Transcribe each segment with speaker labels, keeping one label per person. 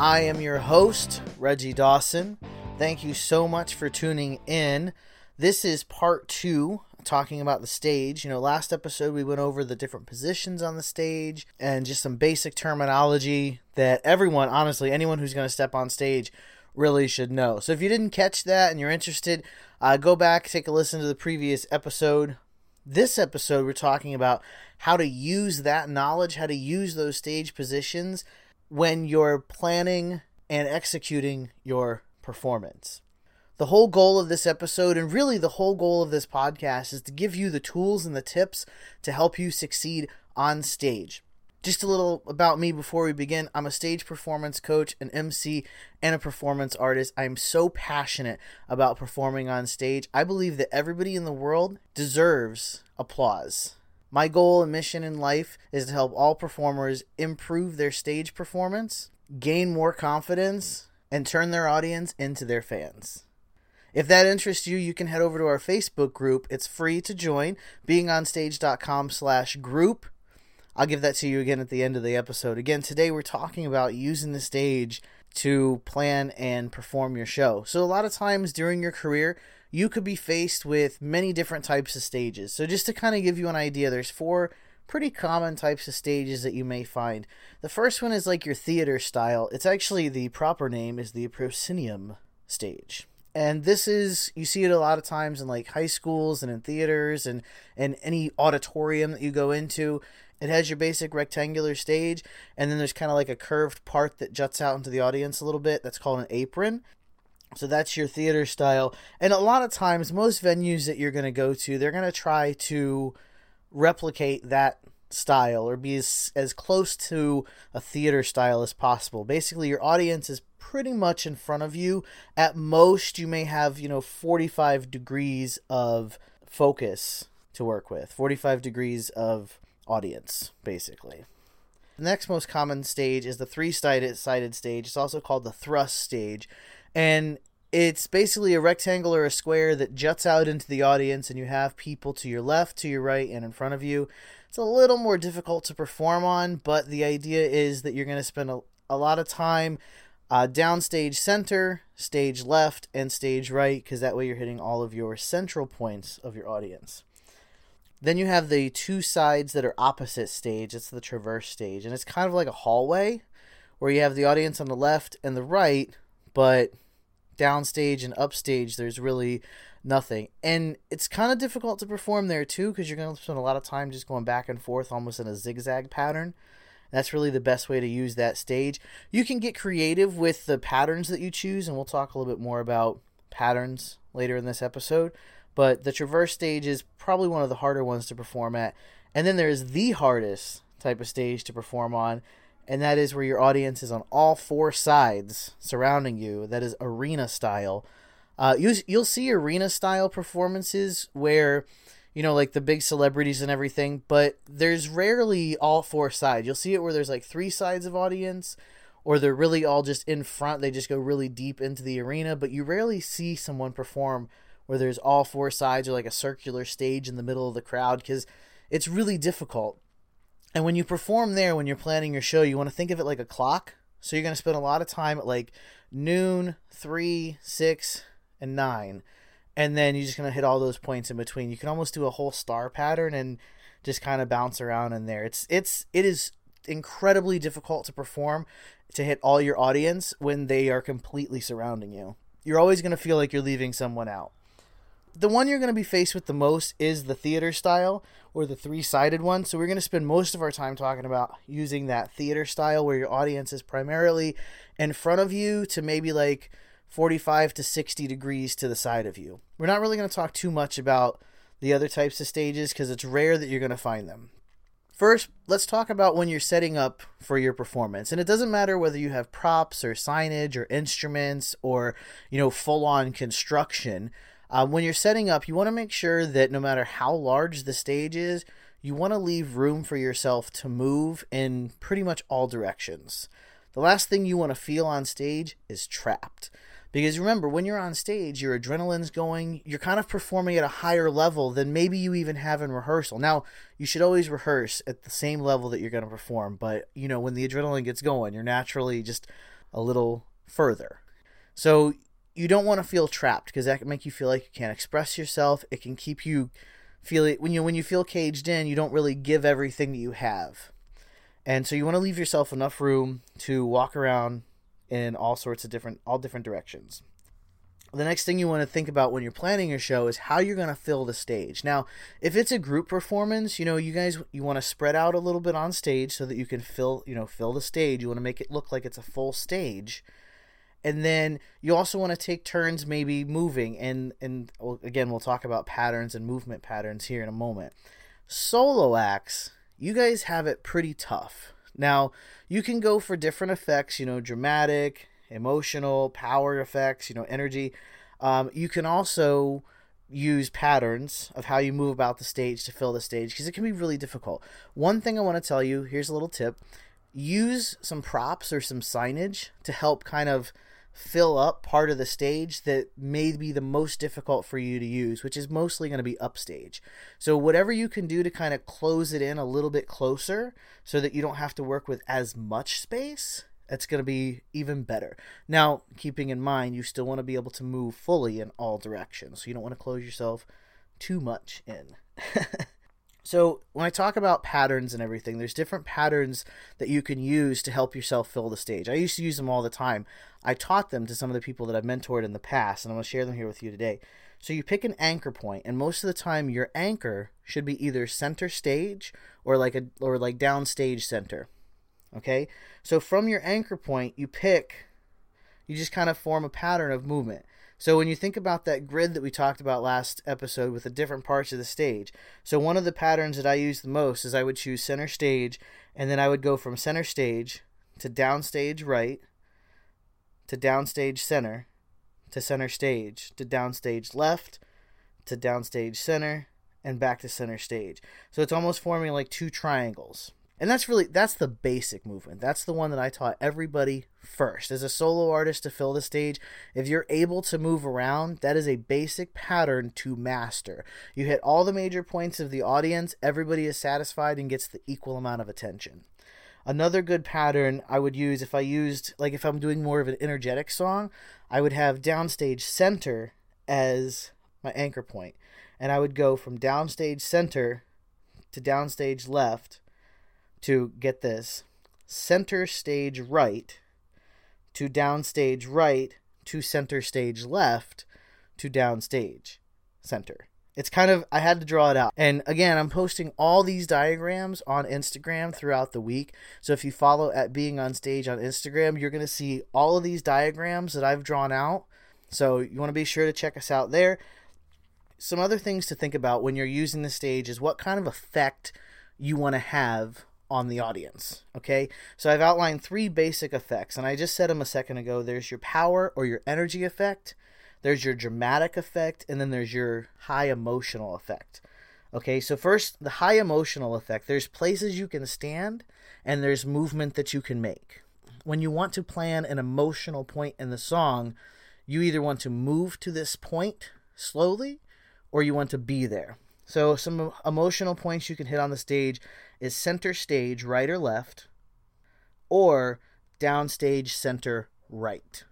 Speaker 1: I am your host, Reggie Dawson. Thank you so much for tuning in. This is part two talking about the stage. You know, last episode we went over the different positions on the stage and just some basic terminology that everyone, honestly, anyone who's going to step on stage really should know. So if you didn't catch that and you're interested, uh, go back, take a listen to the previous episode. This episode, we're talking about how to use that knowledge, how to use those stage positions when you're planning and executing your performance. The whole goal of this episode, and really the whole goal of this podcast, is to give you the tools and the tips to help you succeed on stage. Just a little about me before we begin. I'm a stage performance coach, an MC, and a performance artist. I'm so passionate about performing on stage. I believe that everybody in the world deserves applause. My goal and mission in life is to help all performers improve their stage performance, gain more confidence, and turn their audience into their fans. If that interests you, you can head over to our Facebook group. It's free to join, beingonstage.com slash group. I'll give that to you again at the end of the episode. Again, today we're talking about using the stage to plan and perform your show. So, a lot of times during your career, you could be faced with many different types of stages. So, just to kind of give you an idea, there's four pretty common types of stages that you may find. The first one is like your theater style. It's actually the proper name is the proscenium stage and this is you see it a lot of times in like high schools and in theaters and and any auditorium that you go into it has your basic rectangular stage and then there's kind of like a curved part that juts out into the audience a little bit that's called an apron so that's your theater style and a lot of times most venues that you're going to go to they're going to try to replicate that style or be as, as close to a theater style as possible basically your audience is pretty much in front of you. At most, you may have, you know, 45 degrees of focus to work with, 45 degrees of audience, basically. The next most common stage is the three sided stage. It's also called the thrust stage. And it's basically a rectangle or a square that juts out into the audience, and you have people to your left, to your right, and in front of you. It's a little more difficult to perform on, but the idea is that you're going to spend a, a lot of time uh, downstage center, stage left, and stage right, because that way you're hitting all of your central points of your audience. Then you have the two sides that are opposite stage. It's the traverse stage, and it's kind of like a hallway where you have the audience on the left and the right, but downstage and upstage there's really nothing. And it's kind of difficult to perform there too because you're going to spend a lot of time just going back and forth almost in a zigzag pattern. That's really the best way to use that stage. You can get creative with the patterns that you choose, and we'll talk a little bit more about patterns later in this episode. But the traverse stage is probably one of the harder ones to perform at. And then there's the hardest type of stage to perform on, and that is where your audience is on all four sides surrounding you. That is arena style. Uh, you, you'll see arena style performances where you know, like the big celebrities and everything, but there's rarely all four sides. You'll see it where there's like three sides of audience, or they're really all just in front. They just go really deep into the arena, but you rarely see someone perform where there's all four sides or like a circular stage in the middle of the crowd because it's really difficult. And when you perform there, when you're planning your show, you want to think of it like a clock. So you're going to spend a lot of time at like noon, three, six, and nine and then you're just going to hit all those points in between. You can almost do a whole star pattern and just kind of bounce around in there. It's it's it is incredibly difficult to perform to hit all your audience when they are completely surrounding you. You're always going to feel like you're leaving someone out. The one you're going to be faced with the most is the theater style or the three-sided one. So we're going to spend most of our time talking about using that theater style where your audience is primarily in front of you to maybe like 45 to 60 degrees to the side of you. We're not really going to talk too much about the other types of stages because it's rare that you're going to find them. First, let's talk about when you're setting up for your performance. And it doesn't matter whether you have props or signage or instruments or, you know, full on construction. Uh, when you're setting up, you want to make sure that no matter how large the stage is, you want to leave room for yourself to move in pretty much all directions. The last thing you want to feel on stage is trapped. Because remember, when you're on stage, your adrenaline's going, you're kind of performing at a higher level than maybe you even have in rehearsal. Now, you should always rehearse at the same level that you're going to perform, but you know, when the adrenaline gets going, you're naturally just a little further. So, you don't want to feel trapped because that can make you feel like you can't express yourself. It can keep you feel when you when you feel caged in, you don't really give everything that you have. And so you want to leave yourself enough room to walk around in all sorts of different all different directions. The next thing you want to think about when you're planning your show is how you're going to fill the stage. Now, if it's a group performance, you know, you guys you want to spread out a little bit on stage so that you can fill, you know, fill the stage. You want to make it look like it's a full stage. And then you also want to take turns maybe moving and and again, we'll talk about patterns and movement patterns here in a moment. Solo acts, you guys have it pretty tough now, you can go for different effects, you know, dramatic, emotional, power effects, you know, energy. Um, you can also use patterns of how you move about the stage to fill the stage because it can be really difficult. One thing I want to tell you here's a little tip use some props or some signage to help kind of fill up part of the stage that may be the most difficult for you to use, which is mostly going to be upstage. So, whatever you can do to kind of close it in a little bit closer so that you don't have to work with as much space, that's going to be even better. Now, keeping in mind, you still want to be able to move fully in all directions. So, you don't want to close yourself too much in. So, when I talk about patterns and everything, there's different patterns that you can use to help yourself fill the stage. I used to use them all the time. I taught them to some of the people that I've mentored in the past, and I'm going to share them here with you today. So, you pick an anchor point, and most of the time, your anchor should be either center stage or like a or like downstage center. Okay? So, from your anchor point, you pick you just kind of form a pattern of movement. So when you think about that grid that we talked about last episode with the different parts of the stage, so one of the patterns that I use the most is I would choose center stage, and then I would go from center stage to downstage right, to downstage center, to center stage, to downstage left, to downstage center, and back to center stage. So it's almost forming like two triangles. And that's really that's the basic movement. That's the one that I taught everybody first. As a solo artist to fill the stage, if you're able to move around, that is a basic pattern to master. You hit all the major points of the audience, everybody is satisfied and gets the equal amount of attention. Another good pattern I would use if I used like if I'm doing more of an energetic song, I would have downstage center as my anchor. And I would go from downstage center to downstage left to get this center stage right to downstage right to center stage left to downstage center. It's kind of, I had to draw it out. And again, I'm posting all these diagrams on Instagram throughout the week. So if you follow at Being on Stage on Instagram, you're going to see all of these diagrams that I've drawn out. So you want to be sure to check us out there. Some other things to think about when you're using the stage is what kind of effect you want to have on the audience. Okay, so I've outlined three basic effects, and I just said them a second ago. There's your power or your energy effect, there's your dramatic effect, and then there's your high emotional effect. Okay, so first, the high emotional effect there's places you can stand, and there's movement that you can make. When you want to plan an emotional point in the song, you either want to move to this point slowly or you want to be there. So, some emotional points you can hit on the stage is center stage, right or left, or downstage center, right.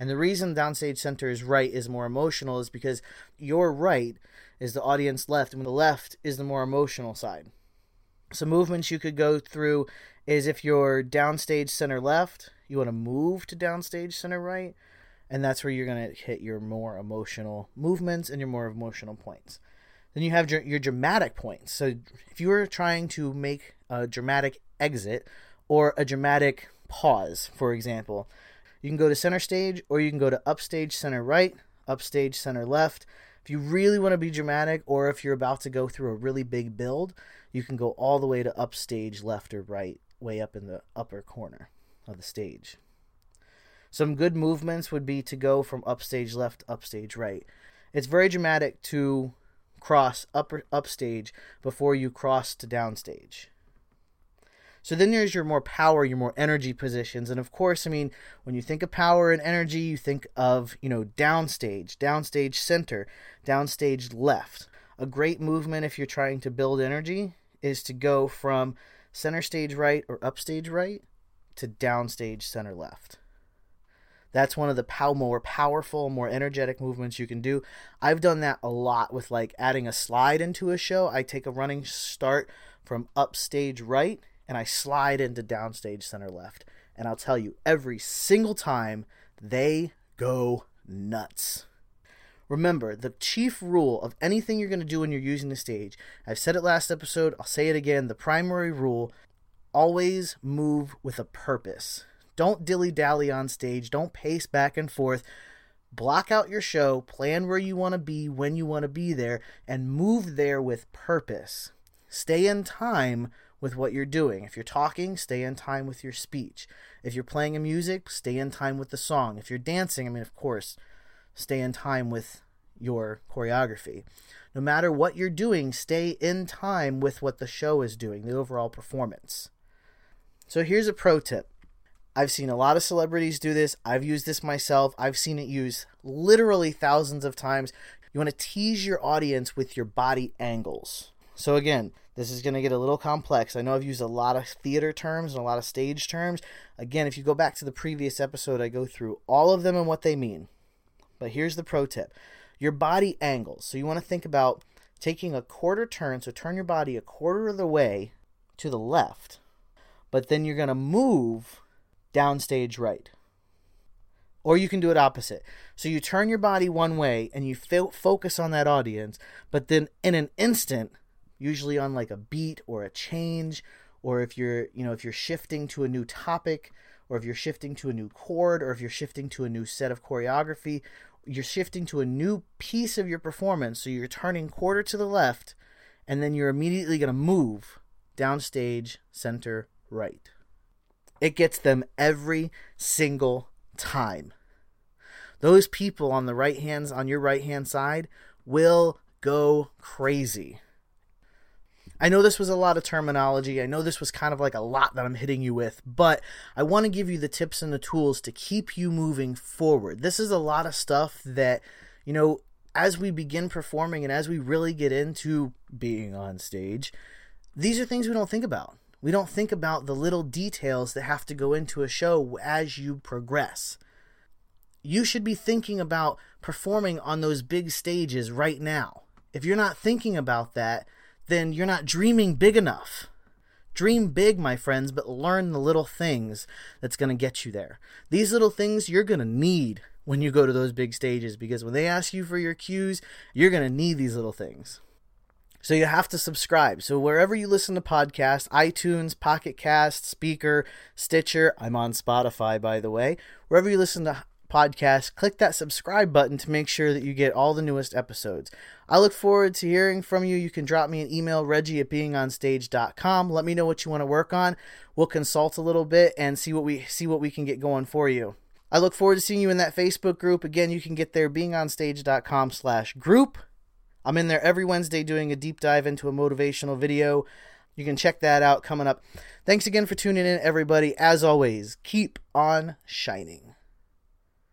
Speaker 1: And the reason downstage center is right is more emotional is because your right is the audience left, and the left is the more emotional side. Some movements you could go through is if you're downstage center left, you want to move to downstage center right, and that's where you're going to hit your more emotional movements and your more emotional points. Then you have your, your dramatic points. So if you were trying to make a dramatic exit or a dramatic pause, for example, you can go to center stage or you can go to upstage center right, upstage center left, If you really want to be dramatic, or if you're about to go through a really big build, you can go all the way to upstage left or right, way up in the upper corner of the stage. Some good movements would be to go from upstage left, upstage right. It's very dramatic to cross upper upstage before you cross to downstage. So then there's your more power, your more energy positions. And of course, I mean, when you think of power and energy, you think of, you know, downstage, downstage center, downstage left. A great movement if you're trying to build energy is to go from center stage right or upstage right to downstage center left. That's one of the pow- more powerful, more energetic movements you can do. I've done that a lot with like adding a slide into a show. I take a running start from upstage right and I slide into downstage center left. And I'll tell you, every single time they go nuts. Remember, the chief rule of anything you're going to do when you're using the stage, I've said it last episode, I'll say it again. The primary rule always move with a purpose. Don't dilly dally on stage. Don't pace back and forth. Block out your show, plan where you want to be, when you want to be there, and move there with purpose. Stay in time with what you're doing. If you're talking, stay in time with your speech. If you're playing a music, stay in time with the song. If you're dancing, I mean, of course, stay in time with your choreography. No matter what you're doing, stay in time with what the show is doing, the overall performance. So here's a pro tip I've seen a lot of celebrities do this. I've used this myself. I've seen it used literally thousands of times. You want to tease your audience with your body angles. So, again, this is going to get a little complex. I know I've used a lot of theater terms and a lot of stage terms. Again, if you go back to the previous episode, I go through all of them and what they mean. But here's the pro tip your body angles. So, you want to think about taking a quarter turn. So, turn your body a quarter of the way to the left, but then you're going to move downstage right. Or you can do it opposite. So you turn your body one way and you fo- focus on that audience, but then in an instant, usually on like a beat or a change, or if you're, you know, if you're shifting to a new topic, or if you're shifting to a new chord, or if you're shifting to a new set of choreography, you're shifting to a new piece of your performance. So you're turning quarter to the left, and then you're immediately going to move downstage, center, right. It gets them every single time. Those people on the right hands on your right hand side will go crazy. I know this was a lot of terminology. I know this was kind of like a lot that I'm hitting you with, but I want to give you the tips and the tools to keep you moving forward. This is a lot of stuff that, you know, as we begin performing and as we really get into being on stage, these are things we don't think about. We don't think about the little details that have to go into a show as you progress. You should be thinking about performing on those big stages right now. If you're not thinking about that, then you're not dreaming big enough. Dream big, my friends, but learn the little things that's going to get you there. These little things you're going to need when you go to those big stages because when they ask you for your cues, you're going to need these little things. So you have to subscribe. So wherever you listen to podcasts, iTunes, Pocket Cast, Spreaker, Stitcher, I'm on Spotify by the way. Wherever you listen to podcasts, click that subscribe button to make sure that you get all the newest episodes. I look forward to hearing from you. You can drop me an email, reggie at beingonstage.com. Let me know what you want to work on. We'll consult a little bit and see what we see what we can get going for you. I look forward to seeing you in that Facebook group. Again, you can get there beingonstage.com slash group. I'm in there every Wednesday doing a deep dive into a motivational video. You can check that out coming up. Thanks again for tuning in, everybody. As always, keep on shining.